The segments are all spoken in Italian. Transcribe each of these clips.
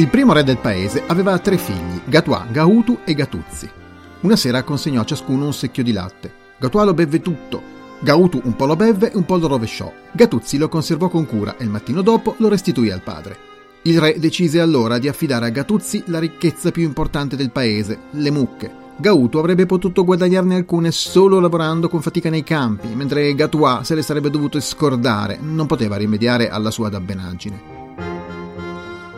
Il primo re del paese aveva tre figli, Gatua, Gautu e Gatuzzi. Una sera consegnò a ciascuno un secchio di latte. Gatua lo bevve tutto, Gautu un po' lo bevve e un po' lo rovesciò. Gatuzzi lo conservò con cura e il mattino dopo lo restituì al padre. Il re decise allora di affidare a Gatuzzi la ricchezza più importante del paese, le mucche. Gautu avrebbe potuto guadagnarne alcune solo lavorando con fatica nei campi, mentre Gatua se le sarebbe dovuto scordare, non poteva rimediare alla sua dabbenaggine.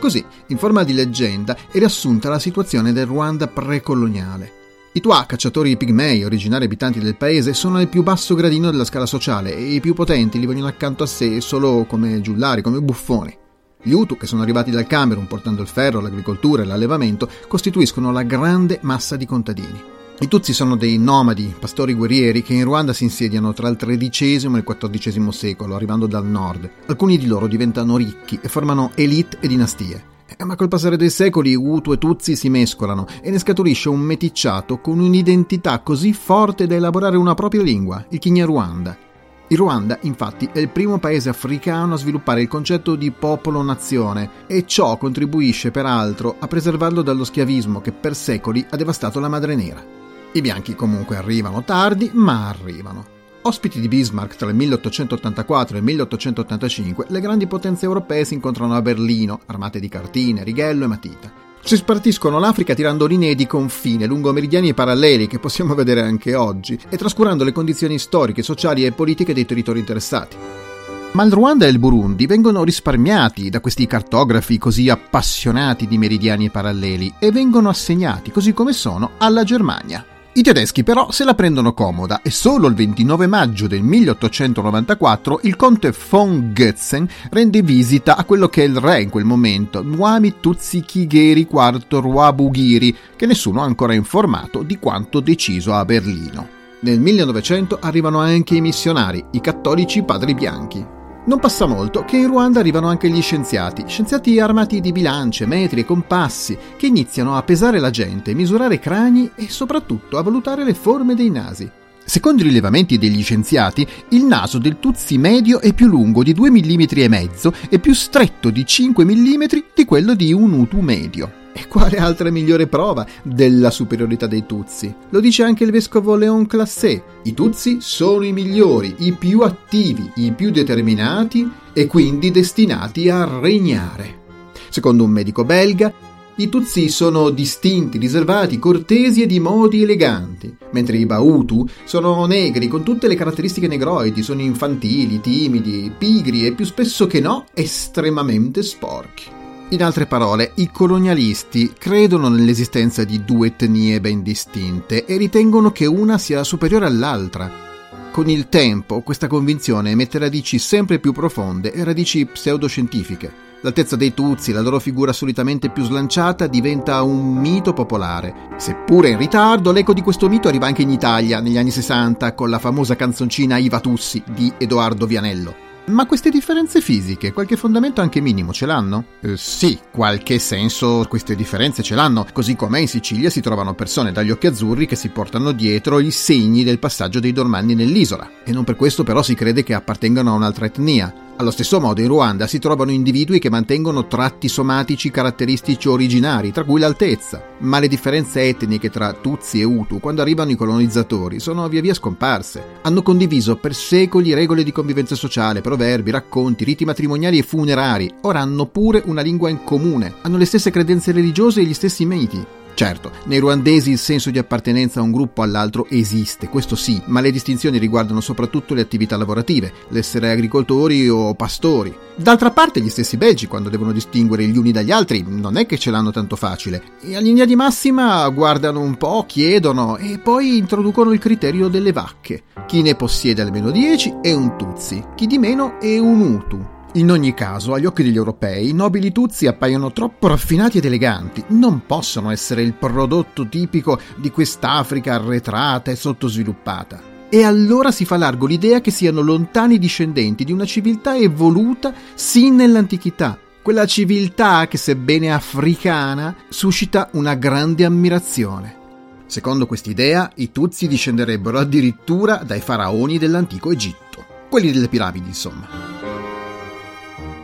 Così, in forma di leggenda, è riassunta la situazione del Ruanda precoloniale. I Tua, cacciatori pigmei, originari abitanti del paese, sono al più basso gradino della scala sociale e i più potenti li vogliono accanto a sé solo come giullari, come buffoni. Gli Hutu, che sono arrivati dal Camerun portando il ferro, l'agricoltura e l'allevamento, costituiscono la grande massa di contadini. I Tutsi sono dei nomadi, pastori guerrieri che in Ruanda si insediano tra il XIII e il XIV secolo, arrivando dal nord. Alcuni di loro diventano ricchi e formano elite e dinastie. Eh, ma col passare dei secoli Hutu e Tutsi si mescolano e ne scaturisce un meticciato con un'identità così forte da elaborare una propria lingua, il Kinyarwanda. Il Ruanda, infatti, è il primo paese africano a sviluppare il concetto di popolo-nazione e ciò contribuisce peraltro a preservarlo dallo schiavismo che per secoli ha devastato la madre nera. I bianchi comunque arrivano tardi, ma arrivano. Ospiti di Bismarck tra il 1884 e il 1885, le grandi potenze europee si incontrano a Berlino, armate di cartine, righello e matita. Si spartiscono l'Africa tirando linee di confine lungo meridiani paralleli che possiamo vedere anche oggi e trascurando le condizioni storiche, sociali e politiche dei territori interessati. Ma il Ruanda e il Burundi vengono risparmiati da questi cartografi così appassionati di meridiani paralleli e vengono assegnati, così come sono, alla Germania. I tedeschi però se la prendono comoda e solo il 29 maggio del 1894 il conte von Götzen rende visita a quello che è il re in quel momento, Nwami Tutsi Kigeri IV Rwabugiri, che nessuno ha ancora informato di quanto deciso a Berlino. Nel 1900 arrivano anche i missionari, i cattolici padri bianchi. Non passa molto che in Ruanda arrivano anche gli scienziati, scienziati armati di bilance, metri e compassi, che iniziano a pesare la gente, misurare crani e soprattutto a valutare le forme dei nasi. Secondo i rilevamenti degli scienziati, il naso del Tutsi medio è più lungo di 2 mm e mezzo e più stretto di 5 mm di quello di un Utu medio. E quale altra migliore prova della superiorità dei Tutsi? Lo dice anche il vescovo Léon Classé. I Tutsi sono i migliori, i più attivi, i più determinati e quindi destinati a regnare. Secondo un medico belga, i Tutsi sono distinti, riservati, cortesi e di modi eleganti, mentre i Bautu sono negri con tutte le caratteristiche negroidi, sono infantili, timidi, pigri e più spesso che no estremamente sporchi. In altre parole, i colonialisti credono nell'esistenza di due etnie ben distinte e ritengono che una sia superiore all'altra. Con il tempo questa convinzione mette radici sempre più profonde e radici pseudoscientifiche. L'altezza dei Tuzzi, la loro figura solitamente più slanciata, diventa un mito popolare. Seppure in ritardo, l'eco di questo mito arriva anche in Italia negli anni 60 con la famosa canzoncina Iva Tussi di Edoardo Vianello. Ma queste differenze fisiche, qualche fondamento anche minimo ce l'hanno? Eh, sì, qualche senso queste differenze ce l'hanno, così come in Sicilia si trovano persone dagli occhi azzurri che si portano dietro i segni del passaggio dei dormanni nell'isola, e non per questo però si crede che appartengano a un'altra etnia. Allo stesso modo in Ruanda si trovano individui che mantengono tratti somatici caratteristici originari, tra cui l'altezza, ma le differenze etniche tra Tutsi e Hutu quando arrivano i colonizzatori sono via via scomparse. Hanno condiviso per secoli regole di convivenza sociale, proverbi, racconti, riti matrimoniali e funerari, ora hanno pure una lingua in comune, hanno le stesse credenze religiose e gli stessi miti. Certo, nei ruandesi il senso di appartenenza a un gruppo o all'altro esiste, questo sì, ma le distinzioni riguardano soprattutto le attività lavorative, l'essere agricoltori o pastori. D'altra parte gli stessi belgi, quando devono distinguere gli uni dagli altri, non è che ce l'hanno tanto facile. E a linea di massima guardano un po', chiedono e poi introducono il criterio delle vacche. Chi ne possiede almeno 10 è un Tutsi, chi di meno è un Utu. In ogni caso, agli occhi degli europei, i nobili tuzzi appaiono troppo raffinati ed eleganti, non possono essere il prodotto tipico di quest'Africa arretrata e sottosviluppata. E allora si fa largo l'idea che siano lontani discendenti di una civiltà evoluta sin nell'antichità, quella civiltà che, sebbene africana, suscita una grande ammirazione. Secondo quest'idea, i Tutsi discenderebbero addirittura dai faraoni dell'antico Egitto, quelli delle piramidi, insomma.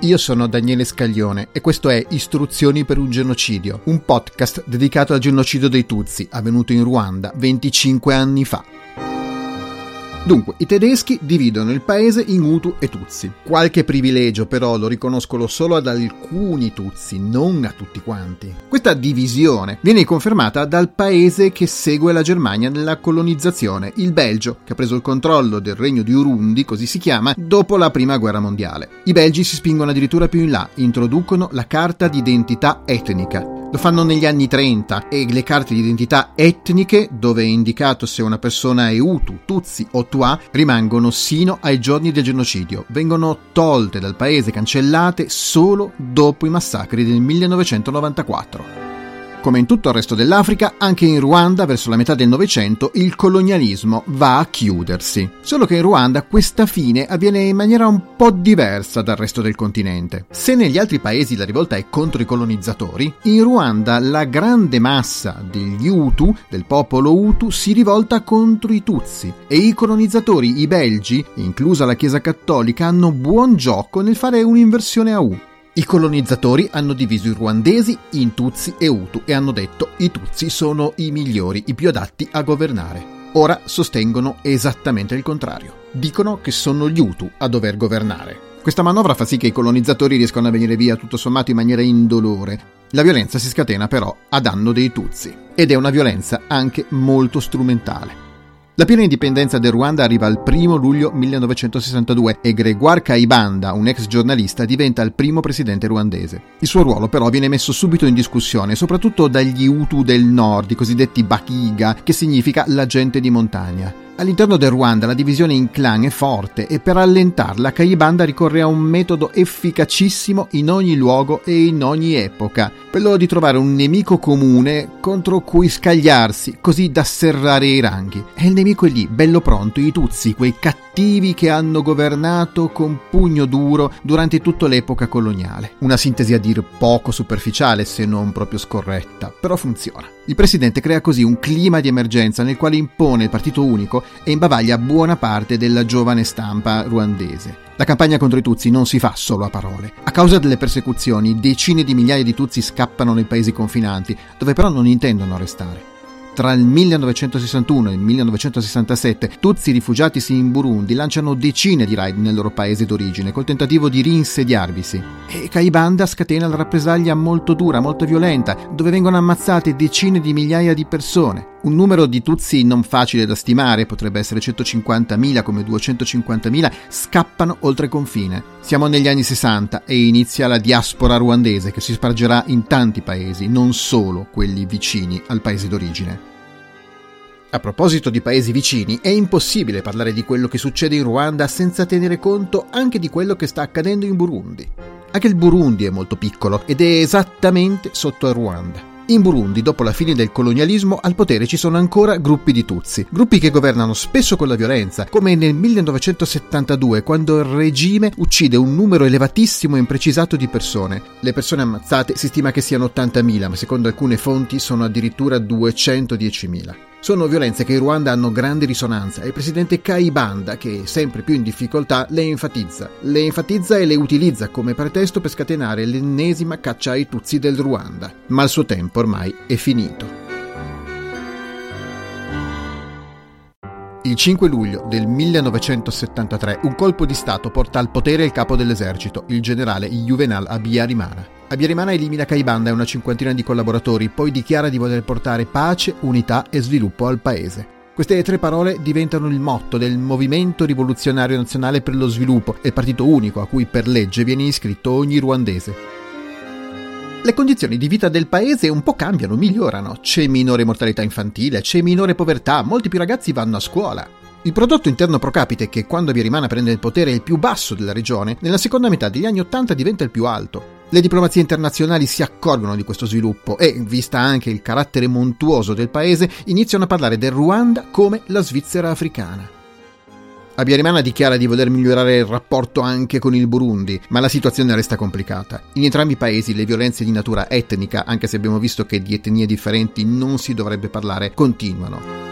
Io sono Daniele Scaglione e questo è Istruzioni per un genocidio, un podcast dedicato al genocidio dei Tutsi, avvenuto in Ruanda 25 anni fa. Dunque, i tedeschi dividono il paese in Hutu e Tutsi. Qualche privilegio però lo riconoscono solo ad alcuni Tutsi, non a tutti quanti. Questa divisione viene confermata dal paese che segue la Germania nella colonizzazione, il Belgio, che ha preso il controllo del regno di Urundi, così si chiama, dopo la prima guerra mondiale. I belgi si spingono addirittura più in là, introducono la carta d'identità etnica, lo fanno negli anni 30 e le carte di identità etniche, dove è indicato se una persona è Hutu, Tutsi o Tua, rimangono sino ai giorni del genocidio. Vengono tolte dal paese, cancellate solo dopo i massacri del 1994. Come in tutto il resto dell'Africa, anche in Ruanda, verso la metà del Novecento, il colonialismo va a chiudersi. Solo che in Ruanda questa fine avviene in maniera un po' diversa dal resto del continente. Se negli altri paesi la rivolta è contro i colonizzatori, in Ruanda la grande massa degli Hutu, del popolo Hutu, si rivolta contro i Tutsi e i colonizzatori, i belgi, inclusa la Chiesa Cattolica, hanno buon gioco nel fare un'inversione a U. I colonizzatori hanno diviso i ruandesi in Tutsi e Hutu e hanno detto i Tutsi sono i migliori, i più adatti a governare. Ora sostengono esattamente il contrario. Dicono che sono gli Hutu a dover governare. Questa manovra fa sì che i colonizzatori riescano a venire via tutto sommato in maniera indolore. La violenza si scatena però a danno dei Tutsi ed è una violenza anche molto strumentale. La piena indipendenza del Ruanda arriva il 1 luglio 1962 e Grégoire Kaibanda, un ex giornalista, diventa il primo presidente ruandese. Il suo ruolo però viene messo subito in discussione, soprattutto dagli Hutu del nord, i cosiddetti Bakiga, che significa la gente di montagna. All'interno del Ruanda la divisione in clan è forte e per allentarla Kaibanda ricorre a un metodo efficacissimo in ogni luogo e in ogni epoca, quello di trovare un nemico comune contro cui scagliarsi, così da serrare i ranghi. E il nemico è lì, bello pronto, i Tutsi, quei cattivi che hanno governato con pugno duro durante tutta l'epoca coloniale. Una sintesi a dir poco superficiale se non proprio scorretta, però funziona. Il presidente crea così un clima di emergenza nel quale impone il partito unico e imbavaglia buona parte della giovane stampa ruandese. La campagna contro i Tutsi non si fa solo a parole. A causa delle persecuzioni, decine di migliaia di Tutsi scappano nei paesi confinanti, dove però non intendono restare. Tra il 1961 e il 1967 Tutsi rifugiatisi in Burundi lanciano decine di raid nel loro paese d'origine col tentativo di rinsediarvisi. E Kaibanda scatena la rappresaglia molto dura, molto violenta, dove vengono ammazzate decine di migliaia di persone. Un numero di Tutsi non facile da stimare, potrebbe essere 150.000 come 250.000, scappano oltre confine. Siamo negli anni 60 e inizia la diaspora ruandese che si spargerà in tanti paesi, non solo quelli vicini al paese d'origine. A proposito di paesi vicini, è impossibile parlare di quello che succede in Ruanda senza tenere conto anche di quello che sta accadendo in Burundi. Anche il Burundi è molto piccolo ed è esattamente sotto a Ruanda. In Burundi, dopo la fine del colonialismo, al potere ci sono ancora gruppi di Tutsi, gruppi che governano spesso con la violenza, come nel 1972, quando il regime uccide un numero elevatissimo e imprecisato di persone. Le persone ammazzate si stima che siano 80.000, ma secondo alcune fonti sono addirittura 210.000. Sono violenze che in Ruanda hanno grande risonanza e il presidente Kaibanda, che è sempre più in difficoltà, le enfatizza. Le enfatizza e le utilizza come pretesto per scatenare l'ennesima caccia ai Tutsi del Ruanda. Ma il suo tempo ormai è finito. Il 5 luglio del 1973 un colpo di Stato porta al potere il capo dell'esercito, il generale Juvenal Abiyarimana. Abiyarimana elimina Kaibanda e una cinquantina di collaboratori, poi dichiara di voler portare pace, unità e sviluppo al paese. Queste tre parole diventano il motto del Movimento Rivoluzionario Nazionale per lo Sviluppo, il partito unico a cui per legge viene iscritto ogni ruandese. Le condizioni di vita del paese un po' cambiano, migliorano. C'è minore mortalità infantile, c'è minore povertà, molti più ragazzi vanno a scuola. Il prodotto interno pro capite, che quando Biarimana prende il potere è il più basso della regione, nella seconda metà degli anni Ottanta diventa il più alto. Le diplomazie internazionali si accorgono di questo sviluppo e, vista anche il carattere montuoso del paese, iniziano a parlare del Ruanda come la Svizzera africana. Abiyarimana dichiara di voler migliorare il rapporto anche con il Burundi, ma la situazione resta complicata. In entrambi i paesi le violenze di natura etnica, anche se abbiamo visto che di etnie differenti non si dovrebbe parlare, continuano.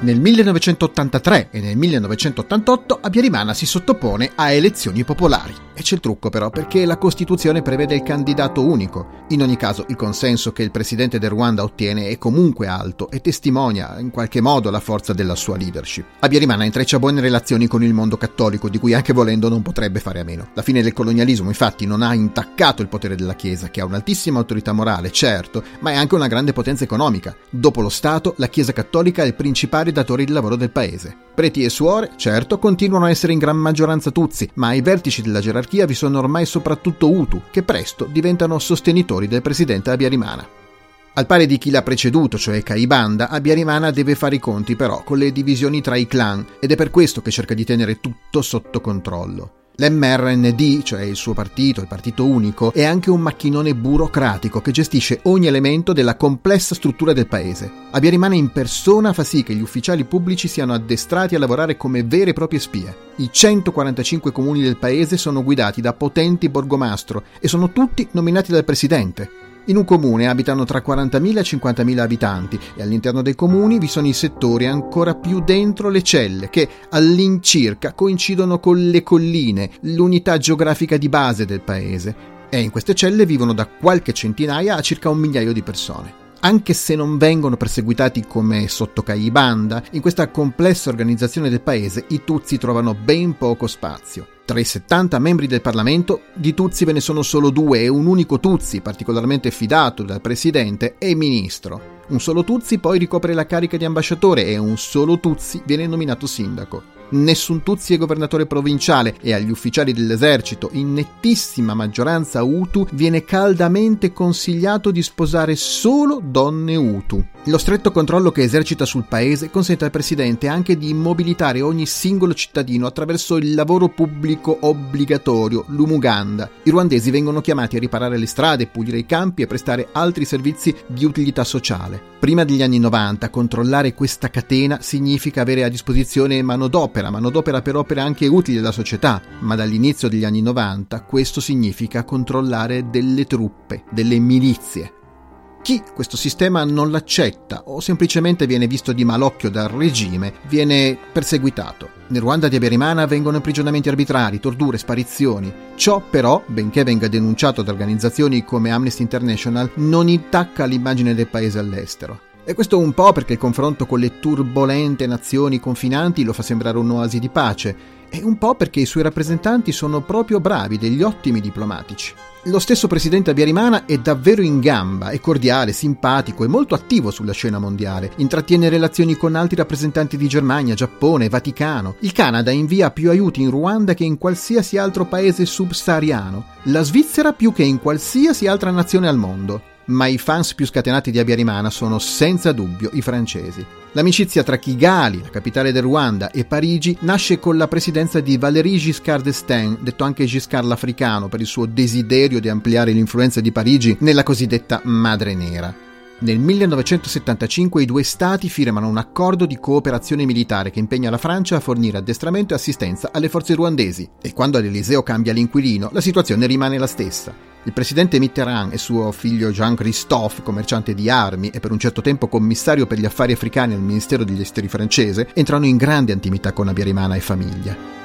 Nel 1983 e nel 1988 Abiyarimana si sottopone a elezioni popolari. E c'è il trucco però, perché la Costituzione prevede il candidato unico. In ogni caso, il consenso che il presidente del Ruanda ottiene è comunque alto e testimonia in qualche modo la forza della sua leadership. Abiyarimana intreccia buone relazioni con il mondo cattolico, di cui anche volendo non potrebbe fare a meno. La fine del colonialismo, infatti, non ha intaccato il potere della Chiesa, che ha un'altissima autorità morale, certo, ma è anche una grande potenza economica. Dopo lo Stato, la Chiesa cattolica è il principale datore di lavoro del paese. Preti e suore, certo, continuano a essere in gran maggioranza Tutsi, ma ai vertici della gerarchia vi sono ormai soprattutto Hutu, che presto diventano sostenitori del presidente Abiyarimana. Al pari di chi l'ha preceduto, cioè Caibanda, Abiyarimana deve fare i conti però con le divisioni tra i clan ed è per questo che cerca di tenere tutto sotto controllo. L'MRND, cioè il suo partito, il partito unico, è anche un macchinone burocratico che gestisce ogni elemento della complessa struttura del paese. Abiyarimana in persona fa sì che gli ufficiali pubblici siano addestrati a lavorare come vere e proprie spie. I 145 comuni del paese sono guidati da potenti borgomastro e sono tutti nominati dal presidente. In un comune abitano tra 40.000 e 50.000 abitanti e all'interno dei comuni vi sono i settori ancora più dentro le celle che all'incirca coincidono con le colline, l'unità geografica di base del paese. E in queste celle vivono da qualche centinaia a circa un migliaio di persone anche se non vengono perseguitati come sotto Caibanda, in questa complessa organizzazione del paese i Tutsi trovano ben poco spazio. Tra i 70 membri del Parlamento, di Tutsi ve ne sono solo due e un unico Tutsi, particolarmente fidato dal presidente, è ministro. Un solo Tutsi poi ricopre la carica di ambasciatore e un solo Tutsi viene nominato sindaco nessun Tutsi è governatore provinciale e agli ufficiali dell'esercito, in nettissima maggioranza Hutu, viene caldamente consigliato di sposare solo donne Hutu. Lo stretto controllo che esercita sul paese consente al presidente anche di immobilitare ogni singolo cittadino attraverso il lavoro pubblico obbligatorio, l'umuganda. I ruandesi vengono chiamati a riparare le strade, pulire i campi e prestare altri servizi di utilità sociale. Prima degli anni 90 controllare questa catena significa avere a disposizione manodopera, manodopera per opere anche utili alla società, ma dall'inizio degli anni 90 questo significa controllare delle truppe, delle milizie. Chi questo sistema non l'accetta o semplicemente viene visto di malocchio dal regime viene perseguitato. Nel Ruanda di Aberimana avvengono imprigionamenti arbitrari, torture, sparizioni. Ciò però, benché venga denunciato da organizzazioni come Amnesty International, non intacca l'immagine del paese all'estero. E questo un po' perché il confronto con le turbolente nazioni confinanti lo fa sembrare un'oasi di pace, e un po' perché i suoi rappresentanti sono proprio bravi, degli ottimi diplomatici. Lo stesso presidente Abiyarimana è davvero in gamba, è cordiale, simpatico e molto attivo sulla scena mondiale. Intrattiene relazioni con altri rappresentanti di Germania, Giappone, Vaticano. Il Canada invia più aiuti in Ruanda che in qualsiasi altro paese subsahariano. La Svizzera più che in qualsiasi altra nazione al mondo ma i fans più scatenati di Abiyarimana sono senza dubbio i francesi. L'amicizia tra Kigali, la capitale del Ruanda, e Parigi nasce con la presidenza di Valéry Giscard d'Estaing, detto anche Giscard l'Africano per il suo desiderio di ampliare l'influenza di Parigi nella cosiddetta Madre Nera. Nel 1975 i due stati firmano un accordo di cooperazione militare che impegna la Francia a fornire addestramento e assistenza alle forze ruandesi e quando all'Eliseo cambia l'inquilino la situazione rimane la stessa. Il presidente Mitterrand e suo figlio Jean-Christophe, commerciante di armi e per un certo tempo commissario per gli affari africani al Ministero degli Esteri francese, entrano in grande intimità con Abiyarimana e famiglia.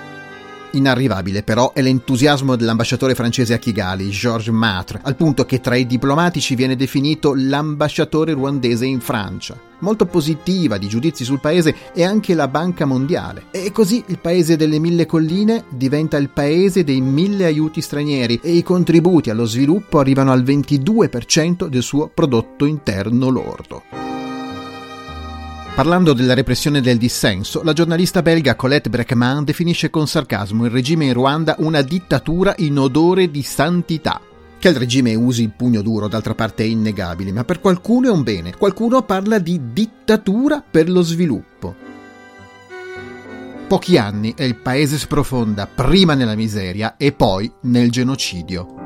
Inarrivabile però è l'entusiasmo dell'ambasciatore francese a Kigali, Georges Matre, al punto che tra i diplomatici viene definito l'ambasciatore ruandese in Francia. Molto positiva di giudizi sul paese è anche la Banca Mondiale. E così il paese delle mille colline diventa il paese dei mille aiuti stranieri e i contributi allo sviluppo arrivano al 22% del suo prodotto interno lordo. Parlando della repressione del dissenso, la giornalista belga Colette Breckman definisce con sarcasmo il regime in Ruanda una dittatura in odore di santità. Che il regime usi il pugno duro, d'altra parte è innegabile, ma per qualcuno è un bene. Qualcuno parla di dittatura per lo sviluppo. Pochi anni e il paese sprofonda prima nella miseria e poi nel genocidio.